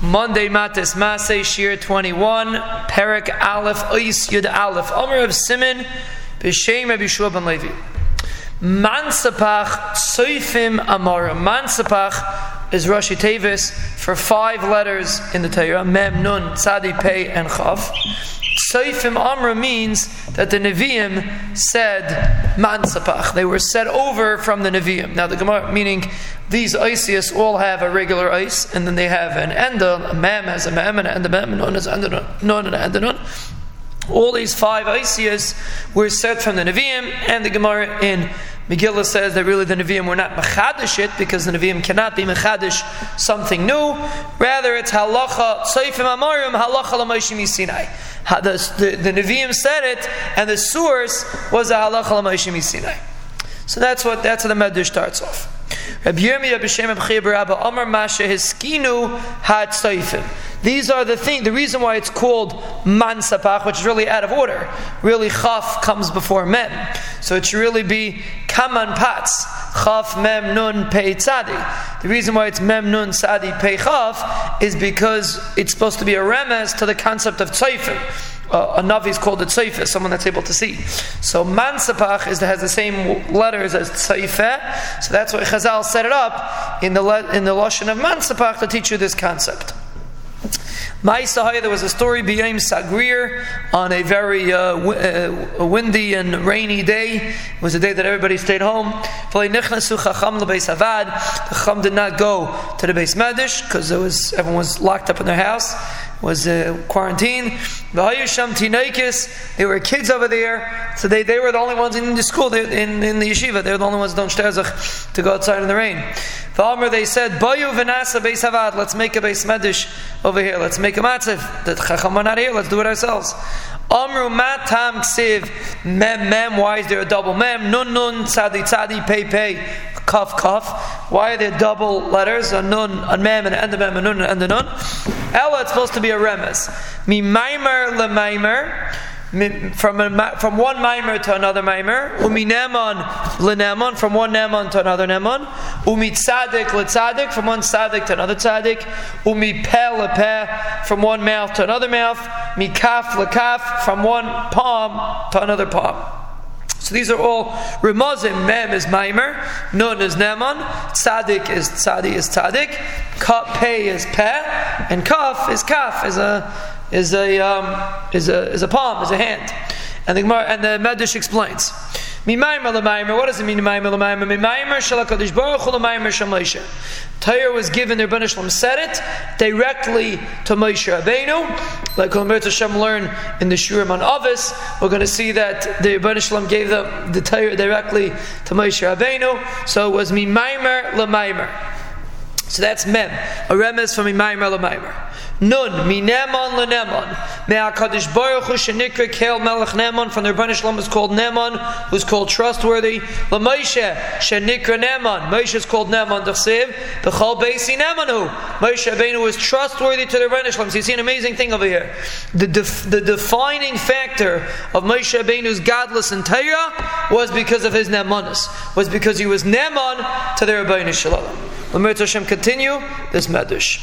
Monday Matis Masay Shir 21, Perik Aleph Ois Yud Aleph, Omer of Simon, B'Shem Rabbi Shua ben Levi. Mansapach Soifim Amara. Mansapach is Rashi Tevis for five letters in the Torah, Mem, Nun, Tzadi, Pei, and Chav. Soifim Amra means that the Nevi'im said Mansapach. They were set over from the Nevi'im. Now the Gemara, meaning these Isius all have a regular ice, and then they have an enda, a mem has a mem, and an enda mem, and nun an enda nun, and. All these five Isias were set from the Nevi'im, and the Gemara in Megillah says that really the Nevi'im were not Mechadish it, because the Nevi'im cannot be Mechadish something new. Rather, it's Halacha, Seifim Amorim, Halacha L'Moshe MiSinai. The, the, the Nevi'im said it, and the source was the Halacha L'Moshe MiSinai. So that's what that's how the Medrash starts off. Rabbi Yirmiyah b'Shem Rabbi Amar Masha Hiskinu Had Seifim. These are the thing. The reason why it's called mansapach, which is really out of order. Really, chaf comes before mem, so it should really be kaman pats. Chaf mem nun pei tzadi. The reason why it's mem nun tzadi pei chaf is because it's supposed to be a remez to the concept of tzayfim. Uh, a Navi is called a tzayfe, someone that's able to see. So mansapach is has the same letters as tzayfe, so that's why Chazal set it up in the in the lashon of mansapach to teach you this concept. Ma'isahaya, there was a story B'yam Sagrir on a very uh, w- uh, windy and rainy day. It was a day that everybody stayed home. The Chacham did not go to the base Medish because was everyone was locked up in their house was uh, quarantined. There were kids over there, so they, they were the only ones in the school, in, in the yeshiva. They were the only ones don't to go outside in the rain. Amr, they said, Bayu v'nasa beis havad, let's make a beis medish over here, let's make a matziv. The chacham are not here, let's do it ourselves. Amru matam ksiv mem mem, why is there a double mem? Nun nun tzadi tzadi pei pei kaf kaf. Why are there double letters? A nun, a mem, and a mem, a nun, and a nun. Ella, it's supposed to be a remes. Mi maimer le maimer from a, from one mimer to another mimer, umi nemon from one nemon to another nemon, umi tzadik from one tzadik to another tzadik, umi pe lepe from one mouth to another mouth, mi kaf lekaf from one palm to another palm. So these are all remazim. Mem is maimer, nun is nemon, tzadik is tzadi is tzadik, kaf pei is pe, and kaf is kaf is a is a um, is a is a palm, is a hand. And the Gemara, and the Medrash explains. What does it mean? Torah was given, their Banishlam said it directly to Moshe Rabbeinu. Like Kol Hashem learn in the Shurim on Avis, we're going to see that the Banishlam gave them the Torah directly to Moshe Rabbeinu. So it was Mimaimer Lemaimer. So that's Mem, a remez from Mimaimer Lemaimer. Nun, minemon lenemon. Me'akadosh Baruch Hu shenikra kel melech nemon. From the Rebbeinu Shalom is called Nemon, who's called trustworthy. le LaMoshe shenikra nemon. Moshe is called Nemon. Dachsev b'chol beisi nemonu. Moshe Rabbeinu was trustworthy to the Rebbeinu Shalom. So you see an amazing thing over here. The, def, the defining factor of Moshe Rabbeinu's godless and Torah was because of his Nemonis. Was because he was Nemon to the Rebbeinu Shalom. Lamert Hashem continue this medrash.